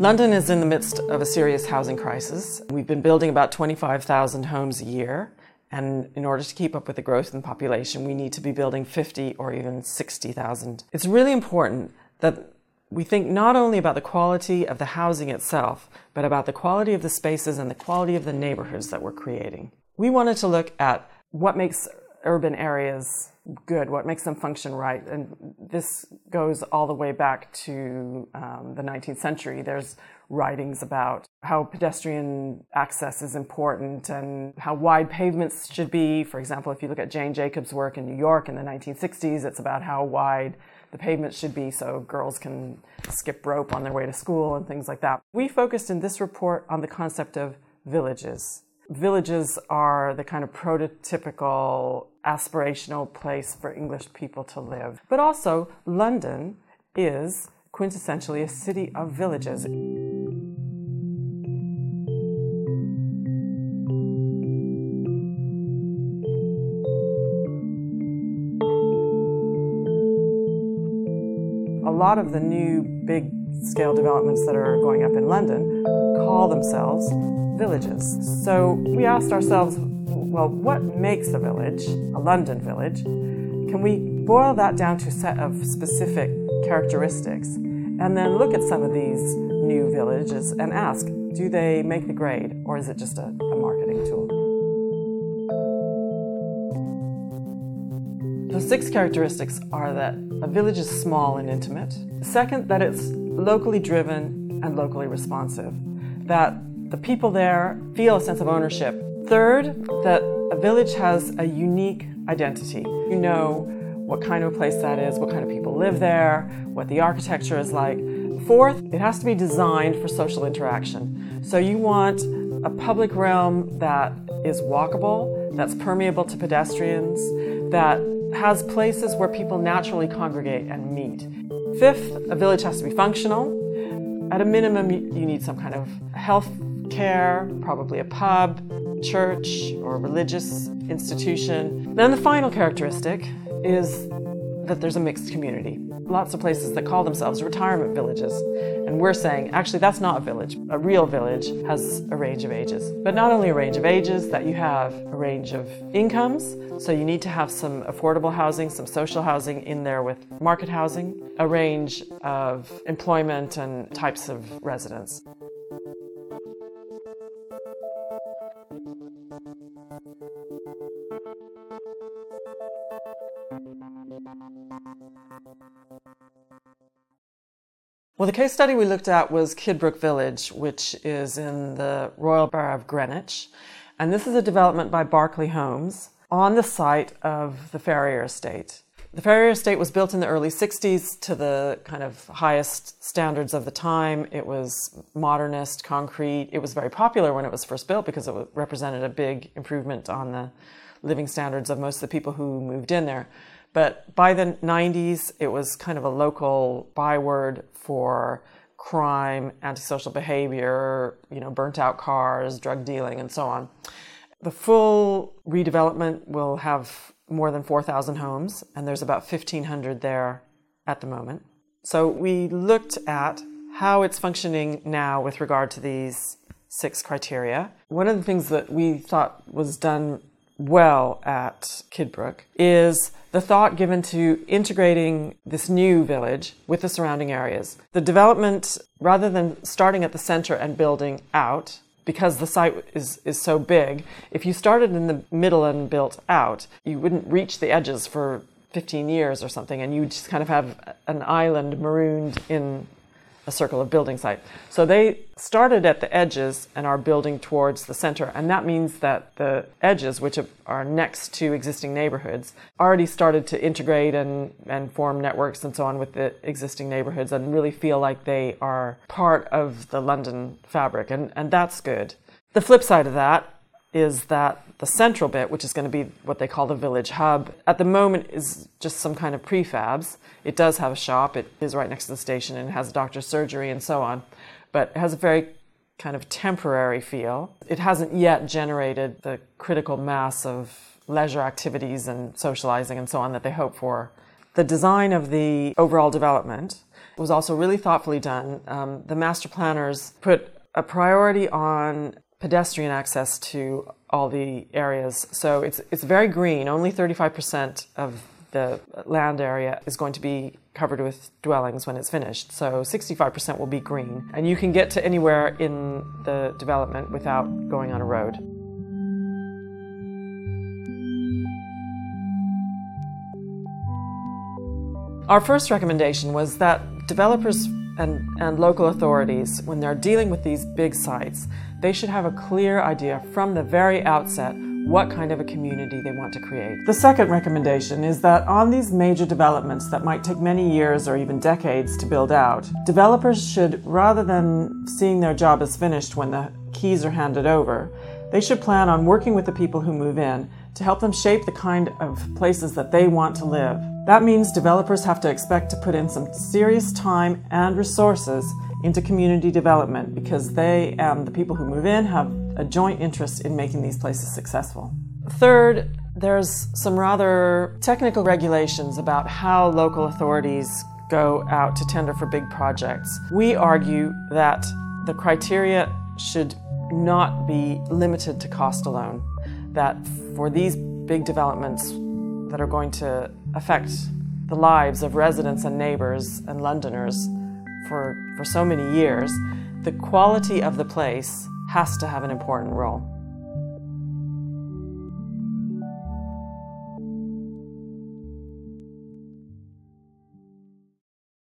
London is in the midst of a serious housing crisis. We've been building about 25,000 homes a year, and in order to keep up with the growth in population, we need to be building 50 or even 60,000. It's really important that we think not only about the quality of the housing itself, but about the quality of the spaces and the quality of the neighborhoods that we're creating. We wanted to look at what makes urban areas good, what makes them function right. And this goes all the way back to um, the 19th century. There's writings about how pedestrian access is important and how wide pavements should be. For example, if you look at Jane Jacobs' work in New York in the 1960s, it's about how wide the pavements should be so girls can skip rope on their way to school and things like that. We focused in this report on the concept of villages villages are the kind of prototypical aspirational place for English people to live. But also, London is quintessentially a city of villages. A lot of the new big scale developments that are going up in London call themselves villages. So we asked ourselves, well, what makes a village, a London village? Can we boil that down to a set of specific characteristics and then look at some of these new villages and ask, do they make the grade or is it just a, a marketing tool? The six characteristics are that a village is small and intimate. Second, that it's locally driven and locally responsive. That the people there feel a sense of ownership. Third, that a village has a unique identity. You know what kind of a place that is, what kind of people live there, what the architecture is like. Fourth, it has to be designed for social interaction. So you want a public realm that is walkable, that's permeable to pedestrians, that has places where people naturally congregate and meet. Fifth, a village has to be functional. At a minimum, you need some kind of health care, probably a pub, church, or religious institution. Then the final characteristic is that there's a mixed community. Lots of places that call themselves retirement villages. And we're saying, actually, that's not a village. A real village has a range of ages. But not only a range of ages, that you have a range of incomes. So you need to have some affordable housing, some social housing in there with market housing, a range of employment and types of residence. Well, the case study we looked at was Kidbrooke Village, which is in the Royal Borough of Greenwich. And this is a development by Berkeley Homes on the site of the Ferrier Estate. The Ferrier Estate was built in the early 60s to the kind of highest standards of the time. It was modernist, concrete. It was very popular when it was first built because it represented a big improvement on the living standards of most of the people who moved in there. But by the 90s, it was kind of a local byword for crime, antisocial behavior, you know, burnt out cars, drug dealing, and so on. The full redevelopment will have more than 4,000 homes, and there's about 1,500 there at the moment. So we looked at how it's functioning now with regard to these six criteria. One of the things that we thought was done well at Kidbrooke is the thought given to integrating this new village with the surrounding areas. The development, rather than starting at the center and building out, because the site is, is so big, if you started in the middle and built out, you wouldn't reach the edges for 15 years or something, and you just kind of have an island marooned in a circle of building site. So they started at the edges and are building towards the center. And that means that the edges, which are next to existing neighborhoods, already started to integrate and, and form networks and so on with the existing neighborhoods and really feel like they are part of the London fabric. And, and that's good. The flip side of that is that the central bit, which is going to be what they call the village hub, at the moment is just some kind of prefabs. It does have a shop, it is right next to the station, and it has a doctor's surgery and so on, but it has a very kind of temporary feel. It hasn't yet generated the critical mass of leisure activities and socializing and so on that they hope for The design of the overall development was also really thoughtfully done. Um, the master planners put a priority on pedestrian access to all the areas. So it's it's very green. Only 35% of the land area is going to be covered with dwellings when it's finished. So 65% will be green. And you can get to anywhere in the development without going on a road. Our first recommendation was that developers and, and local authorities, when they're dealing with these big sites, they should have a clear idea from the very outset what kind of a community they want to create. The second recommendation is that on these major developments that might take many years or even decades to build out, developers should, rather than seeing their job as finished when the keys are handed over, they should plan on working with the people who move in to help them shape the kind of places that they want to live. That means developers have to expect to put in some serious time and resources into community development because they and the people who move in have a joint interest in making these places successful. Third, there's some rather technical regulations about how local authorities go out to tender for big projects. We argue that the criteria should not be limited to cost alone, that for these big developments that are going to affect the lives of residents and neighbors and Londoners for, for so many years, the quality of the place has to have an important role.